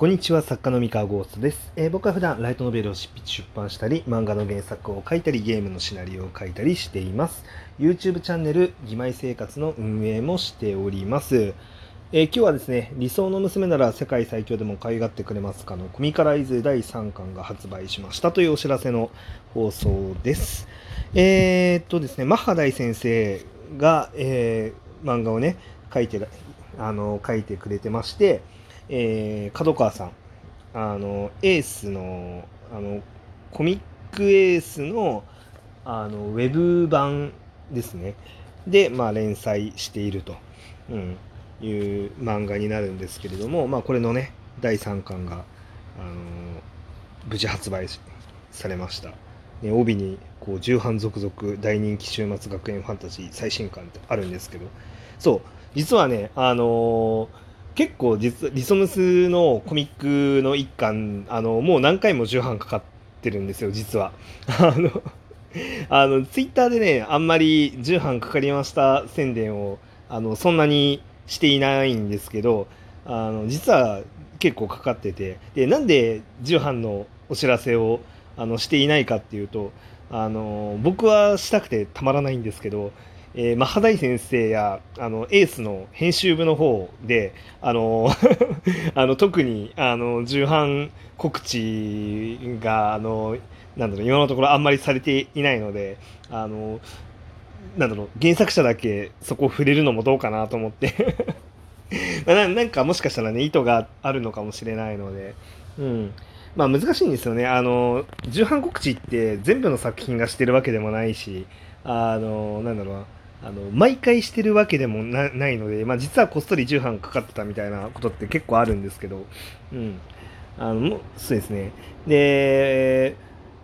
こんにちは、作家の三河ゴーストです、えー、僕は普段ライトノベルを執筆出版したり、漫画の原作を書いたり、ゲームのシナリオを書いたりしています。YouTube チャンネル、義妹生活の運営もしております。えー、今日はですね、理想の娘なら世界最強でも可愛がってくれますかのコミカライズ第3巻が発売しましたというお知らせの放送です。えー、っとですね、マッハ大先生が、え、漫画をね、書いて、あの、書いてくれてまして、えー、角川さん、あの、エースの、あの、コミックエースの、あの、ウェブ版ですね。で、まあ、連載していると、うん、いう漫画になるんですけれども、まあ、これのね、第3巻が、あの無事発売されました。ね、帯にこう重版続々大人気週末学園ファンタジー最新刊ってあるんですけどそう実はねあのー結構実リソムスのコミックの一巻あのもう何回も重版かかってるんですよ実は。あのあのツイッターでねあんまり重版かかりました宣伝をあのそんなにしていないんですけどあの実は結構かかっててでなんで重版のお知らせをあのしていないかっていうとあの僕はしたくてたまらないんですけどえー、マハダイ先生やあのエースの編集部の方であの あの特にあの重版告知があのなんだろう今のところあんまりされていないのであのなんだろう原作者だけそこを触れるのもどうかなと思って。ななんかもしかしたらね意図があるのかもしれないので、うん、まあ難しいんですよね。あの重版告知って全部の作品がしてるわけでもないしあのなんだろうあの毎回してるわけでもないので、まあ、実はこっそり重版かかってたみたいなことって結構あるんですけど、うん、あのそうですね。で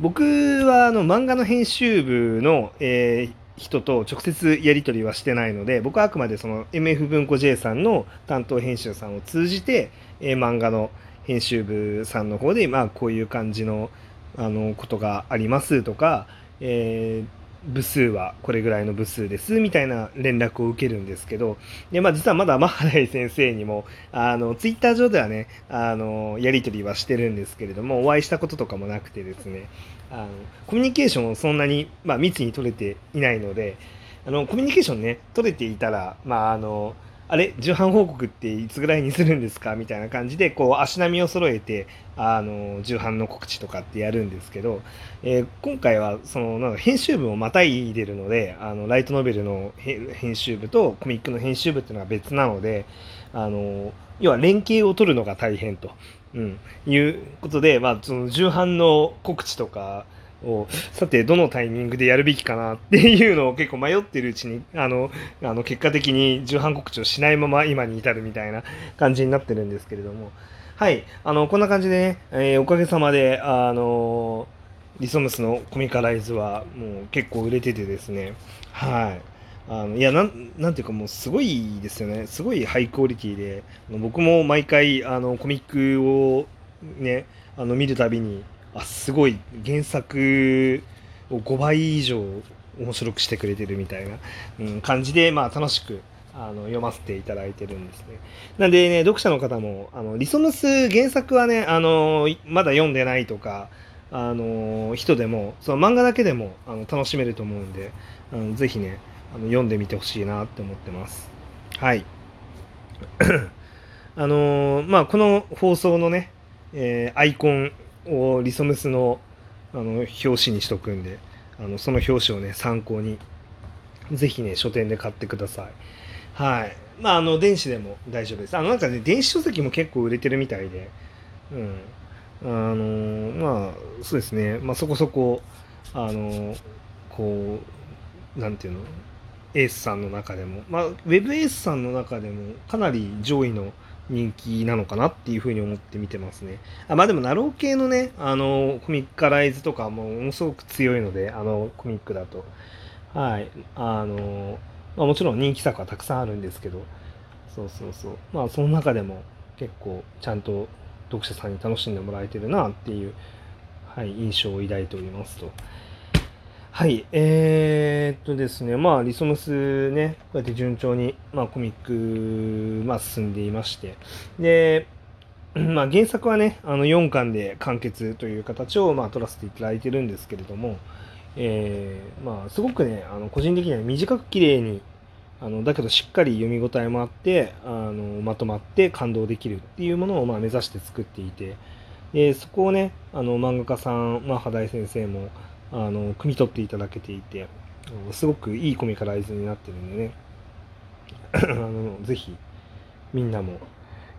僕はあの漫画の編集部の、えー、人と直接やり取りはしてないので僕はあくまでその MF 文庫 J さんの担当編集さんを通じて、えー、漫画の編集部さんの方で、まあ、こういう感じのあのことがありますとか、えー部数はこれぐらいの部数ですみたいな連絡を受けるんですけどで、まあ、実はまだマハライ先生にもあのツイッター上ではねあのやり取りはしてるんですけれどもお会いしたこととかもなくてですねあのコミュニケーションをそんなに、まあ、密に取れていないのであのコミュニケーションね取れていたらまああのあれ重版報告っていつぐらいにするんですか？みたいな感じでこう足並みを揃えてあの重版の告知とかってやるんですけど、えー、今回はそのなんか編集部をまたいでるのであのライトノベルの編集部とコミックの編集部っていうのは別なのであの要は連携を取るのが大変と、うん、いうことで、まあ、その重版の告知とかをさてどのタイミングでやるべきかなっていうのを結構迷ってるうちにあのあの結果的に重版告知をしないまま今に至るみたいな感じになってるんですけれども。はい。あのこんな感じでね、えー、おかげさまであのリソムスのコミカライズはもう結構売れててですね。はい。あのいやなんなんていうかもうすごいですよね。すごいハイクオリティで。僕も毎回あのコミックをねあの見るたびにあすごい原作を5倍以上面白くしてくれてるみたいな、うん、感じで、まあ、楽しくあの読ませていただいてるんですね。なんでね、読者の方も、あのリソムス原作はね、あのまだ読んでないとか、あの人でも、その漫画だけでもあの楽しめると思うんで、あのぜひね、あの読んでみてほしいなって思ってます。はい。あのまあ、この放送のね、えー、アイコンをリソムスのあの表紙にしとくんであのその表紙をね参考にぜひね書店で買ってください。はい。まああの電子でも大丈夫です。あのなんかね電子書籍も結構売れてるみたいで。うん。あのまあそうですね。まあそこそこあのこうなんていうの？エースさんの中でも。まあウェブエースさんの中でもかなり上位の人気なのかなっていうふうに思って見てますね。あまあでも、ナロー系のね、あの、コミックカライズとかもものすごく強いので、あの、コミックだと。はい。あの、まあ、もちろん人気作はたくさんあるんですけど、そうそうそう。まあ、その中でも結構ちゃんと読者さんに楽しんでもらえてるなっていう、はい、印象を抱いておりますと。はい、えー、っとですね、まあ、リソムスね、こうやって順調に、まあ、コミック、まあ、進んでいまして、で、まあ、原作はねあの4巻で完結という形をまあ取らせていただいてるんですけれども、えーまあ、すごくねあの個人的には短く綺麗にあのだけどしっかり読み応えもあってあのまとまって感動できるっていうものをまあ目指して作っていて。でそこをねあの漫画家さん、まあ、肌井先生もあの汲み取っていただけていてすごくいいコミカライズになってるんでね あのぜひみんなも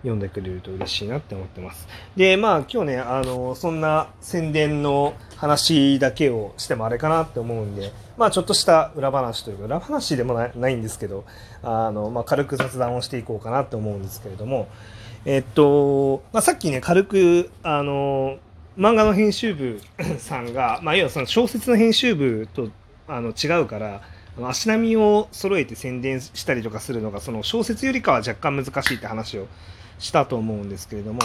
読んでくれると嬉しいなって思ってます。で、まあ今日ね、あの、そんな宣伝の話だけをしてもあれかなって思うんで、まあちょっとした裏話というか、裏話でもないんですけど、あの、まあ軽く雑談をしていこうかなって思うんですけれども、えっと、まあさっきね、軽く、あの、漫画の編集部さんが、まあ要はその小説の編集部とあの違うから、足並みを揃えて宣伝したりとかするのがその小説よりかは若干難しいって話をしたと思うんですけれども、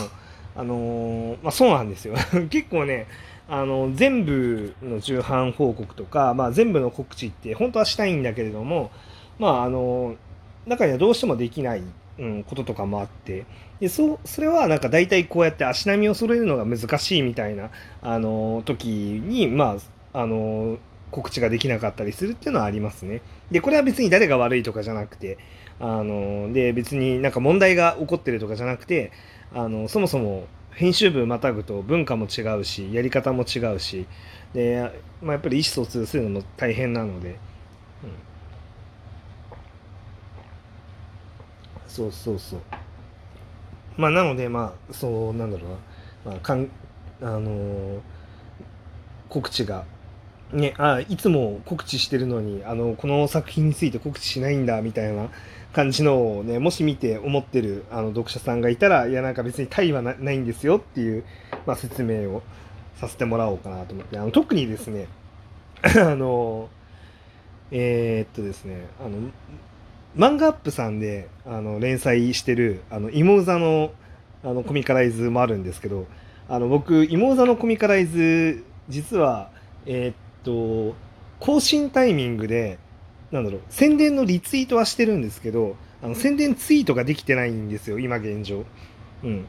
あのー、まあ、そうなんですよ。結構ねあの全部の重版報告とか、まあ、全部の告知って本当はしたいんだけれども、まあ、あの中にはどうしてもできない、うん、こととかもあってでそそれはなんか大体こうやって足並みを揃えるのが難しいみたいなあの時にまああの告知ができなかったりするっていうのはありますね。でこれは別に誰が悪いとかじゃなくてあので別になんか問題が起こってるとかじゃなくてあのそもそも編集部またぐと文化も違うしやり方も違うしで、まあ、やっぱり意思疎通するのも大変なので、うん、そうそうそう。まあなのでまあそうなんだろうな、まあ、かんあのー、告知が。ね、あいつも告知してるのにあのこの作品について告知しないんだみたいな感じのをねもし見て思ってるあの読者さんがいたらいやなんか別に対はないんですよっていう、まあ、説明をさせてもらおうかなと思って。あの特にですね あのえー、っとですねあの漫画アップさんであの連載してる「あの芋座の」あのコミカライズもあるんですけどあの僕芋座のコミカライズ実はえー、っと更新タイミングでなんだろう宣伝のリツイートはしてるんですけどあの宣伝ツイートができてないんですよ今現状。うん、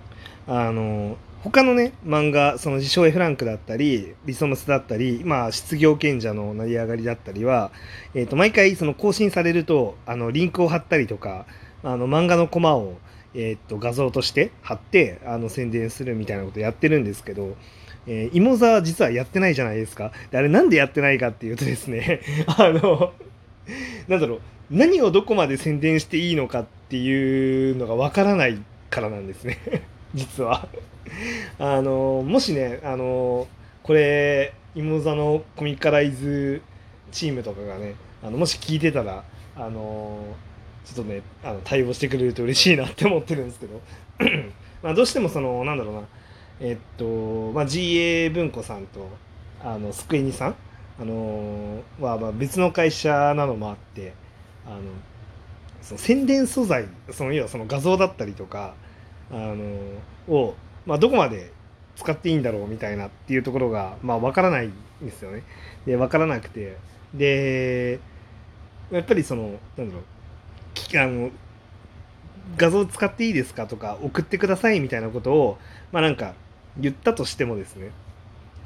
あの他のね漫画その自称 F ランクだったりリソムスだったり今失業賢者の成り上がりだったりは、えーと、毎回その更新されるとあのリンクを貼ったりとかあの漫画のコマを、えーと画像として貼ってあの宣伝するみたいなことやってるんですけどえー、芋座実はやってないじゃないですか。であれなんでやってないかっていうとですね、あの、なんだろう、何をどこまで宣伝していいのかっていうのがわからないからなんですね。実は。あの、もしね、あの、これ、芋座のコミカライズチームとかがね、あのもし聞いてたら、あの、ちょっとね、あの対応してくれると嬉しいなって思ってるんですけど、まあどうしてもその、なんだろうな、えっと、まあ、GA 文庫さんと、あの、スクエニさん、あのは、まあ、別の会社なのもあって、あの、その宣伝素材、その、要はその画像だったりとか、あのを、まあ、どこまで使っていいんだろうみたいなっていうところが、まあ、わからないんですよね。で、わからなくて、で、やっぱりその、なんだろう、あの、画像使っていいですかとか送ってくださいみたいなことをまあなんか言ったとしてもですね、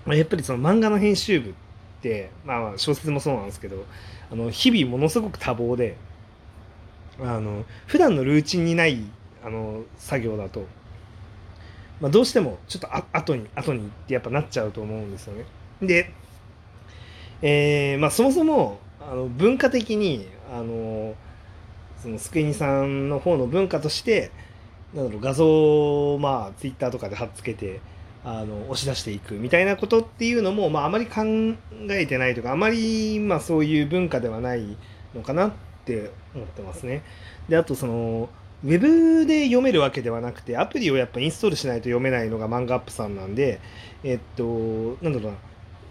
まあ、やっぱりその漫画の編集部って、まあ、小説もそうなんですけどあの日々ものすごく多忙であの普段のルーチンにないあの作業だと、まあ、どうしてもちょっとあ後に後にってやっぱなっちゃうと思うんですよね。で、えーまあ、そもそもあの文化的にあのそのスクエニさんの方の文化としてなんだろう画像をまあツイッターとかで貼っつけてあの押し出していくみたいなことっていうのも、まあ、あまり考えてないとかあまりまあそういう文化ではないのかなって思ってますね。であとそのウェブで読めるわけではなくてアプリをやっぱインストールしないと読めないのが漫画アップさんなんでえっとなんだろうな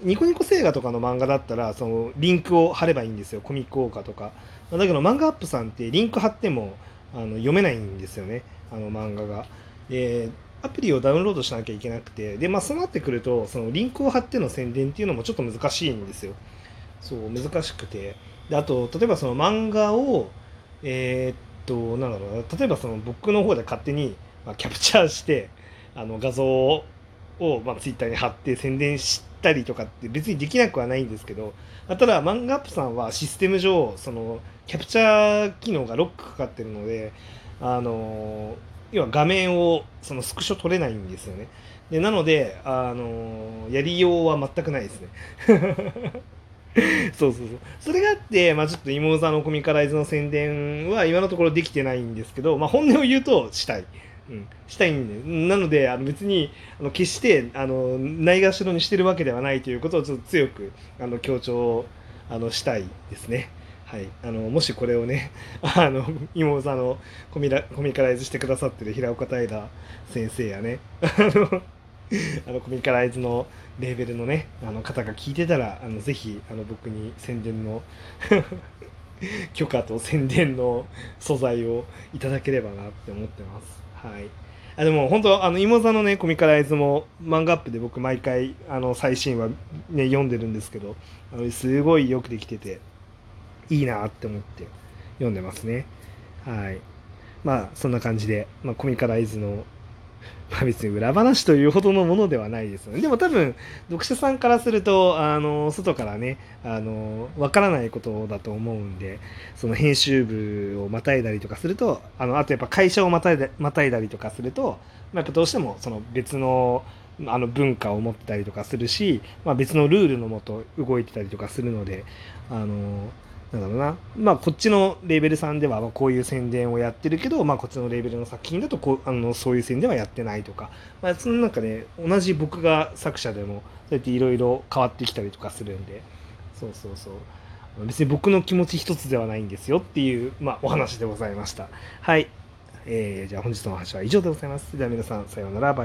ニコニコ星画とかの漫画だったらそのリンクを貼ればいいんですよコミックオーカとかだけど漫画アップさんってリンク貼ってもあの読めないんですよねあの漫画が。でアプリをダウンロードしなきゃいけなくてで、まあ、そうなってくるとそのリンクを貼っての宣伝っていうのもちょっと難しいんですよ。そう難しくてであと例えばその漫画をえー、っとなんだろうな例えばその僕の方で勝手に、まあ、キャプチャーしてあの画像を、まあ、ツイッターに貼って宣伝したりとかって別にできなくはないんですけどただ漫画アップさんはシステム上そのキャプチャー機能がロックかかってるのであの要は画面をそのスクショ取れないんですよね。でなのであのやりようは全くないですね。そうそうそう。それがあってまあちょっと妹座のコミカライズの宣伝は今のところできてないんですけどまあ本音を言うとしたい。うん、したいんで。なのであの別にあの決してあのないがしろにしてるわけではないということをちょっと強くあの強調あのしたいですね。はい、あのもしこれをね あの妹さんのコミラコミカライズしてくださってる平岡平先生やね。あの あのコミカライズのレーベルのねあの方が聞いてたらあのぜひあの僕に宣伝の 許可と宣伝の素材をいただければなって思ってます。はい。あでも本当あの妹座のねコミカライズも漫画アップで僕毎回あの最新話ね読んでるんですけどあのすごいよくできてていいなって思って読んでますね。はい。まあそんな感じで、まあ、コミカライズのまあ別に裏話というほどのものではないですよね。でも多分、読者さんからすると、あの、外からね、あの、わからないことだと思うんで、その編集部をまたいだりとかすると、あの、あとやっぱ会社をまたいだまたいだりとかすると、まあ、やっぱどうしてもその別の、あの文化を持ってたりとかするし、まあ、別のルールのもと動いてたりとかするので、あの、なんだろうな、まあ、こっちのレーベルさんではこういう宣伝をやってるけど、まあ、こっちのレーベルの作品だとこうあのそういう宣伝はやってないとか、まあ、そのなんかね同じ僕が作者でもそうやっていろいろ変わってきたりとかするんで。そうそうそう。別に僕の気持ち一つではないんですよっていう、まあ、お話でございました。はい、えー、じゃあ本日のお話は以上でございます。では皆さんさようなら。